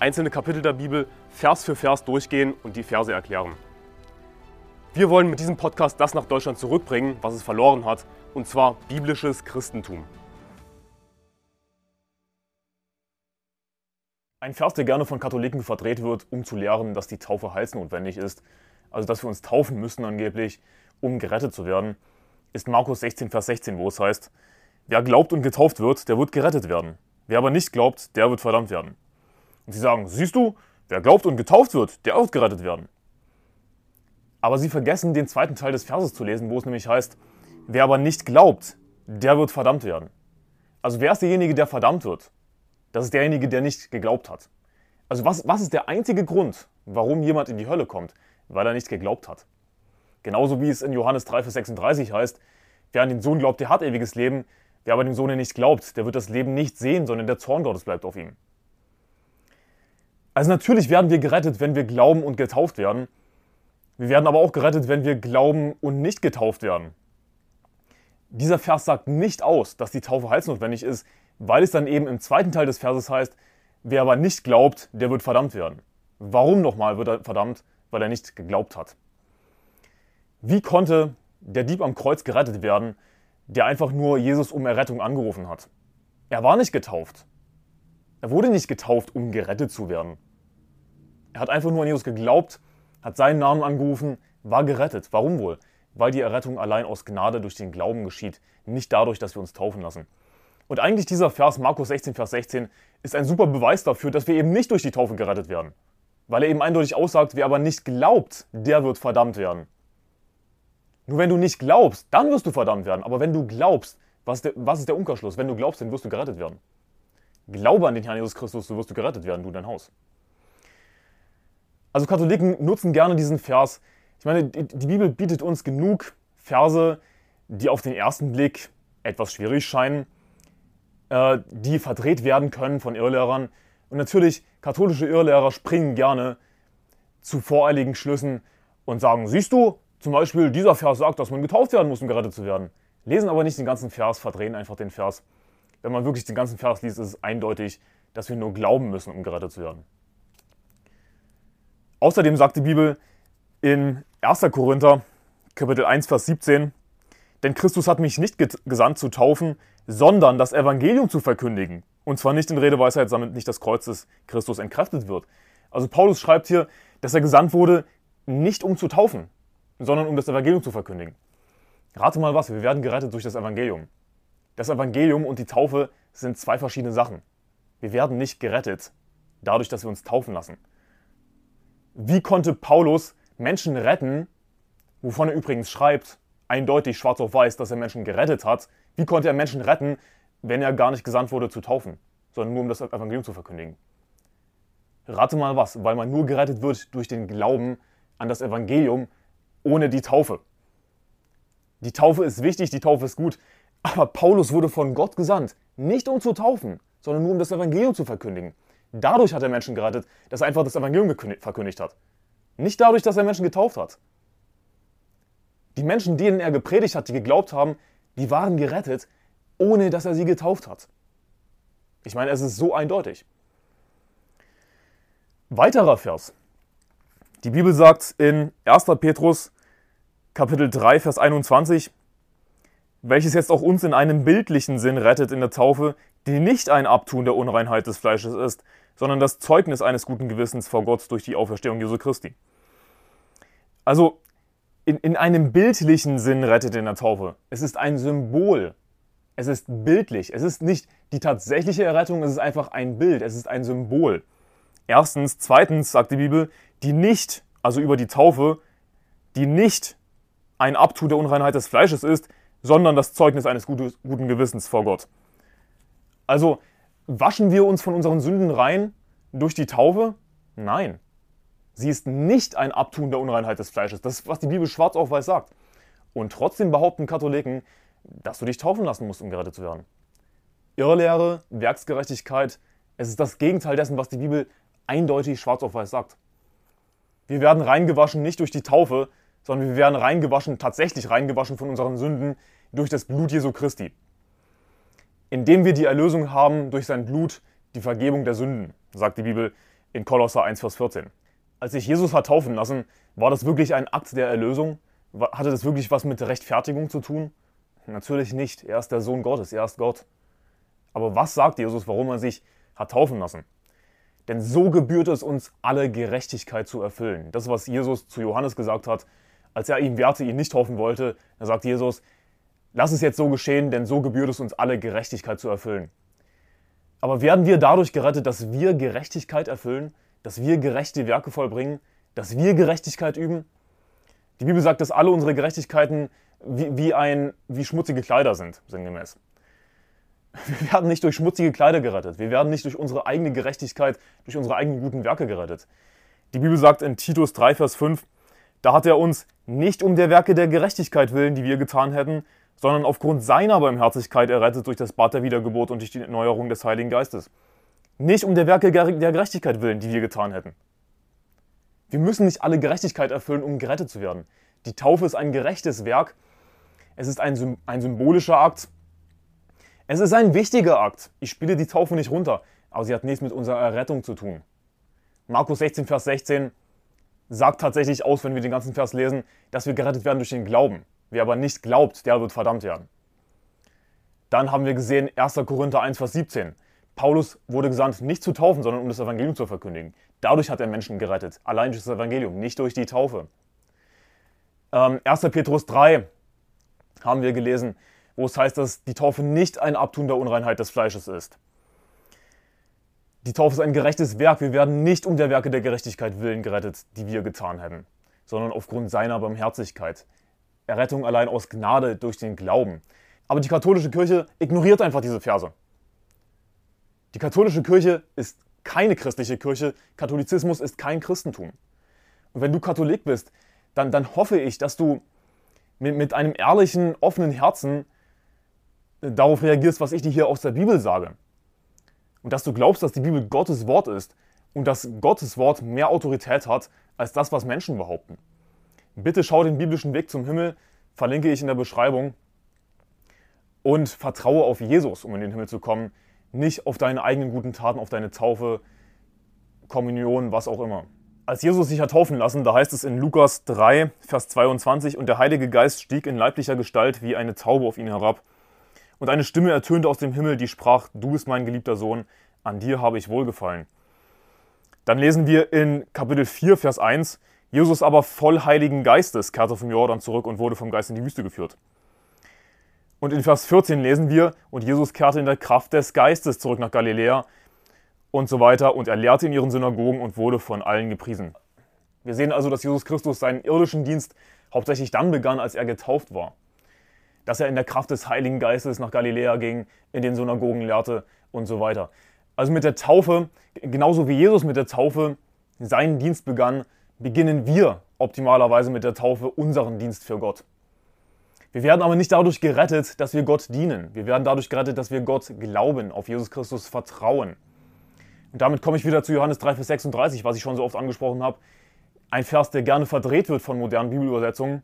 einzelne Kapitel der Bibel Vers für Vers durchgehen und die Verse erklären. Wir wollen mit diesem Podcast das nach Deutschland zurückbringen, was es verloren hat, und zwar biblisches Christentum. Ein Vers, der gerne von Katholiken verdreht wird, um zu lehren, dass die Taufe heilsnotwendig ist, also dass wir uns taufen müssen angeblich, um gerettet zu werden, ist Markus 16, Vers 16, wo es heißt, wer glaubt und getauft wird, der wird gerettet werden. Wer aber nicht glaubt, der wird verdammt werden. Und sie sagen, siehst du, wer glaubt und getauft wird, der wird gerettet werden. Aber sie vergessen den zweiten Teil des Verses zu lesen, wo es nämlich heißt, wer aber nicht glaubt, der wird verdammt werden. Also wer ist derjenige, der verdammt wird? Das ist derjenige, der nicht geglaubt hat. Also was, was ist der einzige Grund, warum jemand in die Hölle kommt? Weil er nicht geglaubt hat. Genauso wie es in Johannes 3, Vers 36 heißt, wer an den Sohn glaubt, der hat ewiges Leben, wer aber dem Sohn nicht glaubt, der wird das Leben nicht sehen, sondern der Zorn Gottes bleibt auf ihm. Also natürlich werden wir gerettet, wenn wir glauben und getauft werden. Wir werden aber auch gerettet, wenn wir glauben und nicht getauft werden. Dieser Vers sagt nicht aus, dass die Taufe heilsnotwendig ist, weil es dann eben im zweiten Teil des Verses heißt, wer aber nicht glaubt, der wird verdammt werden. Warum nochmal wird er verdammt? Weil er nicht geglaubt hat. Wie konnte der Dieb am Kreuz gerettet werden, der einfach nur Jesus um Errettung angerufen hat? Er war nicht getauft. Er wurde nicht getauft, um gerettet zu werden. Er hat einfach nur an Jesus geglaubt, hat seinen Namen angerufen, war gerettet. Warum wohl? Weil die Errettung allein aus Gnade durch den Glauben geschieht, nicht dadurch, dass wir uns taufen lassen. Und eigentlich dieser Vers, Markus 16, Vers 16, ist ein super Beweis dafür, dass wir eben nicht durch die Taufe gerettet werden. Weil er eben eindeutig aussagt, wer aber nicht glaubt, der wird verdammt werden. Nur wenn du nicht glaubst, dann wirst du verdammt werden. Aber wenn du glaubst, was ist der, was ist der Umkehrschluss? Wenn du glaubst, dann wirst du gerettet werden. Glaube an den Herrn Jesus Christus, so wirst du gerettet werden, du dein Haus. Also Katholiken nutzen gerne diesen Vers. Ich meine, die Bibel bietet uns genug Verse, die auf den ersten Blick etwas schwierig scheinen, äh, die verdreht werden können von Irrlehrern. Und natürlich, katholische Irrlehrer springen gerne zu voreiligen Schlüssen und sagen, siehst du, zum Beispiel dieser Vers sagt, dass man getauft werden muss, um gerettet zu werden. Lesen aber nicht den ganzen Vers, verdrehen einfach den Vers wenn man wirklich den ganzen Vers liest, ist es eindeutig, dass wir nur glauben müssen, um gerettet zu werden. Außerdem sagt die Bibel in 1. Korinther, Kapitel 1, Vers 17, denn Christus hat mich nicht gesandt zu taufen, sondern das Evangelium zu verkündigen. Und zwar nicht in Redeweisheit, damit nicht das Kreuz des Christus entkräftet wird. Also Paulus schreibt hier, dass er gesandt wurde, nicht um zu taufen, sondern um das Evangelium zu verkündigen. Rate mal was, wir werden gerettet durch das Evangelium. Das Evangelium und die Taufe sind zwei verschiedene Sachen. Wir werden nicht gerettet dadurch, dass wir uns taufen lassen. Wie konnte Paulus Menschen retten, wovon er übrigens schreibt, eindeutig schwarz auf weiß, dass er Menschen gerettet hat? Wie konnte er Menschen retten, wenn er gar nicht gesandt wurde zu taufen, sondern nur um das Evangelium zu verkündigen? Rate mal was, weil man nur gerettet wird durch den Glauben an das Evangelium ohne die Taufe. Die Taufe ist wichtig, die Taufe ist gut, aber Paulus wurde von Gott gesandt, nicht um zu taufen, sondern nur um das Evangelium zu verkündigen. Dadurch hat er Menschen gerettet, dass er einfach das Evangelium verkündigt hat. Nicht dadurch, dass er Menschen getauft hat. Die Menschen, denen er gepredigt hat, die geglaubt haben, die waren gerettet, ohne dass er sie getauft hat. Ich meine, es ist so eindeutig. Weiterer Vers. Die Bibel sagt in 1. Petrus Kapitel 3, Vers 21, welches jetzt auch uns in einem bildlichen Sinn rettet in der Taufe, die nicht ein Abtun der Unreinheit des Fleisches ist, sondern das Zeugnis eines guten Gewissens vor Gott durch die Auferstehung Jesu Christi. Also in, in einem bildlichen Sinn rettet in der Taufe. Es ist ein Symbol. Es ist bildlich. Es ist nicht die tatsächliche Errettung, es ist einfach ein Bild, es ist ein Symbol. Erstens, zweitens sagt die Bibel, die nicht, also über die Taufe, die nicht ein Abtun der Unreinheit des Fleisches ist, sondern das Zeugnis eines guten Gewissens vor Gott. Also waschen wir uns von unseren Sünden rein durch die Taufe? Nein. Sie ist nicht ein Abtun der Unreinheit des Fleisches. Das ist, was die Bibel schwarz auf weiß sagt. Und trotzdem behaupten Katholiken, dass du dich taufen lassen musst, um gerettet zu werden. Irrlehre, Werksgerechtigkeit, es ist das Gegenteil dessen, was die Bibel eindeutig schwarz auf weiß sagt. Wir werden reingewaschen nicht durch die Taufe, sondern wir werden reingewaschen, tatsächlich reingewaschen von unseren Sünden durch das Blut Jesu Christi. Indem wir die Erlösung haben durch sein Blut, die Vergebung der Sünden, sagt die Bibel in Kolosser 1, Vers 14. Als sich Jesus hat taufen lassen, war das wirklich ein Akt der Erlösung? Hatte das wirklich was mit Rechtfertigung zu tun? Natürlich nicht. Er ist der Sohn Gottes, er ist Gott. Aber was sagt Jesus, warum er sich hat taufen lassen? Denn so gebührt es uns, alle Gerechtigkeit zu erfüllen. Das, was Jesus zu Johannes gesagt hat, als er ihm wehrte, ihn nicht taufen wollte, da sagt Jesus, lass es jetzt so geschehen, denn so gebührt es uns, alle Gerechtigkeit zu erfüllen. Aber werden wir dadurch gerettet, dass wir Gerechtigkeit erfüllen, dass wir gerechte Werke vollbringen, dass wir Gerechtigkeit üben? Die Bibel sagt, dass alle unsere Gerechtigkeiten wie, wie, ein, wie schmutzige Kleider sind, sinngemäß. Wir werden nicht durch schmutzige Kleider gerettet. Wir werden nicht durch unsere eigene Gerechtigkeit, durch unsere eigenen guten Werke gerettet. Die Bibel sagt in Titus 3, Vers 5, da hat er uns nicht um der Werke der Gerechtigkeit willen, die wir getan hätten, sondern aufgrund seiner Barmherzigkeit errettet durch das Bad der Wiedergeburt und durch die Erneuerung des Heiligen Geistes. Nicht um der Werke der Gerechtigkeit willen, die wir getan hätten. Wir müssen nicht alle Gerechtigkeit erfüllen, um gerettet zu werden. Die Taufe ist ein gerechtes Werk. Es ist ein, ein symbolischer Akt. Es ist ein wichtiger Akt. Ich spiele die Taufe nicht runter, aber sie hat nichts mit unserer Errettung zu tun. Markus 16, Vers 16 sagt tatsächlich aus, wenn wir den ganzen Vers lesen, dass wir gerettet werden durch den Glauben. Wer aber nicht glaubt, der wird verdammt werden. Dann haben wir gesehen 1. Korinther 1, Vers 17. Paulus wurde gesandt, nicht zu taufen, sondern um das Evangelium zu verkündigen. Dadurch hat er Menschen gerettet, allein durch das Evangelium, nicht durch die Taufe. Ähm, 1. Petrus 3 haben wir gelesen, wo es heißt, dass die Taufe nicht ein Abtun der Unreinheit des Fleisches ist. Die Taufe ist ein gerechtes Werk. Wir werden nicht um der Werke der Gerechtigkeit willen gerettet, die wir getan hätten, sondern aufgrund seiner Barmherzigkeit. Errettung allein aus Gnade durch den Glauben. Aber die katholische Kirche ignoriert einfach diese Verse. Die katholische Kirche ist keine christliche Kirche. Katholizismus ist kein Christentum. Und wenn du Katholik bist, dann, dann hoffe ich, dass du mit, mit einem ehrlichen, offenen Herzen darauf reagierst, was ich dir hier aus der Bibel sage. Und dass du glaubst, dass die Bibel Gottes Wort ist und dass Gottes Wort mehr Autorität hat als das, was Menschen behaupten. Bitte schau den biblischen Weg zum Himmel, verlinke ich in der Beschreibung und vertraue auf Jesus, um in den Himmel zu kommen, nicht auf deine eigenen guten Taten, auf deine Taufe, Kommunion, was auch immer. Als Jesus sich hat taufen lassen, da heißt es in Lukas 3, Vers 22, und der Heilige Geist stieg in leiblicher Gestalt wie eine Taube auf ihn herab. Und eine Stimme ertönte aus dem Himmel, die sprach, du bist mein geliebter Sohn, an dir habe ich wohlgefallen. Dann lesen wir in Kapitel 4, Vers 1, Jesus aber voll Heiligen Geistes kehrte vom Jordan zurück und wurde vom Geist in die Wüste geführt. Und in Vers 14 lesen wir, und Jesus kehrte in der Kraft des Geistes zurück nach Galiläa und so weiter, und er lehrte in ihren Synagogen und wurde von allen gepriesen. Wir sehen also, dass Jesus Christus seinen irdischen Dienst hauptsächlich dann begann, als er getauft war dass er in der Kraft des Heiligen Geistes nach Galiläa ging, in den Synagogen lehrte und so weiter. Also mit der Taufe, genauso wie Jesus mit der Taufe seinen Dienst begann, beginnen wir optimalerweise mit der Taufe unseren Dienst für Gott. Wir werden aber nicht dadurch gerettet, dass wir Gott dienen. Wir werden dadurch gerettet, dass wir Gott glauben, auf Jesus Christus vertrauen. Und damit komme ich wieder zu Johannes 3, Vers 36, was ich schon so oft angesprochen habe. Ein Vers, der gerne verdreht wird von modernen Bibelübersetzungen.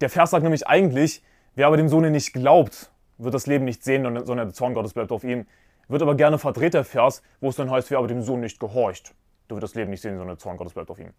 Der Vers sagt nämlich eigentlich, wer aber dem Sohne nicht glaubt, wird das Leben nicht sehen, sondern der Zorn Gottes bleibt auf ihm. Wird aber gerne verdreht der Vers, wo es dann heißt, wer aber dem Sohn nicht gehorcht, der wird das Leben nicht sehen, sondern der Zorn Gottes bleibt auf ihm.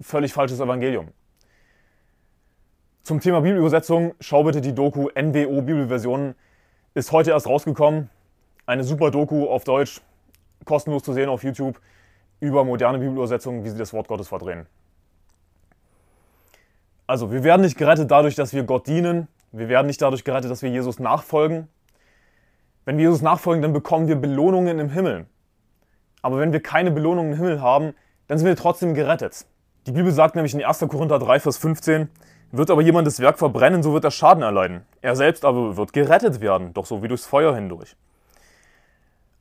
Völlig falsches Evangelium. Zum Thema Bibelübersetzung, schau bitte die Doku NWO Bibelversionen. Ist heute erst rausgekommen. Eine super Doku auf Deutsch, kostenlos zu sehen auf YouTube, über moderne Bibelübersetzungen, wie sie das Wort Gottes verdrehen. Also, wir werden nicht gerettet dadurch, dass wir Gott dienen. Wir werden nicht dadurch gerettet, dass wir Jesus nachfolgen. Wenn wir Jesus nachfolgen, dann bekommen wir Belohnungen im Himmel. Aber wenn wir keine Belohnungen im Himmel haben, dann sind wir trotzdem gerettet. Die Bibel sagt nämlich in 1. Korinther 3, Vers 15, wird aber jemand das Werk verbrennen, so wird er Schaden erleiden. Er selbst aber wird gerettet werden, doch so wie durchs Feuer hindurch.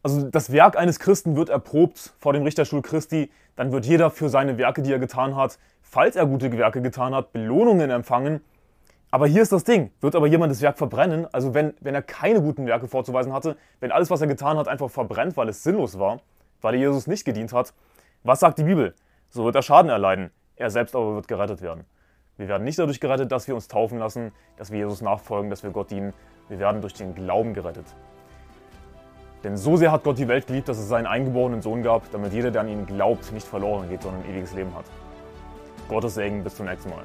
Also das Werk eines Christen wird erprobt vor dem Richterstuhl Christi, dann wird jeder für seine Werke, die er getan hat, falls er gute Werke getan hat, Belohnungen empfangen. Aber hier ist das Ding, wird aber jemand das Werk verbrennen, also wenn, wenn er keine guten Werke vorzuweisen hatte, wenn alles, was er getan hat, einfach verbrennt, weil es sinnlos war, weil er Jesus nicht gedient hat, was sagt die Bibel? So wird er Schaden erleiden, er selbst aber wird gerettet werden. Wir werden nicht dadurch gerettet, dass wir uns taufen lassen, dass wir Jesus nachfolgen, dass wir Gott dienen. Wir werden durch den Glauben gerettet. Denn so sehr hat Gott die Welt geliebt, dass es seinen eingeborenen Sohn gab, damit jeder, der an ihn glaubt, nicht verloren geht, sondern ein ewiges Leben hat. Gottes Segen, bis zum nächsten Mal.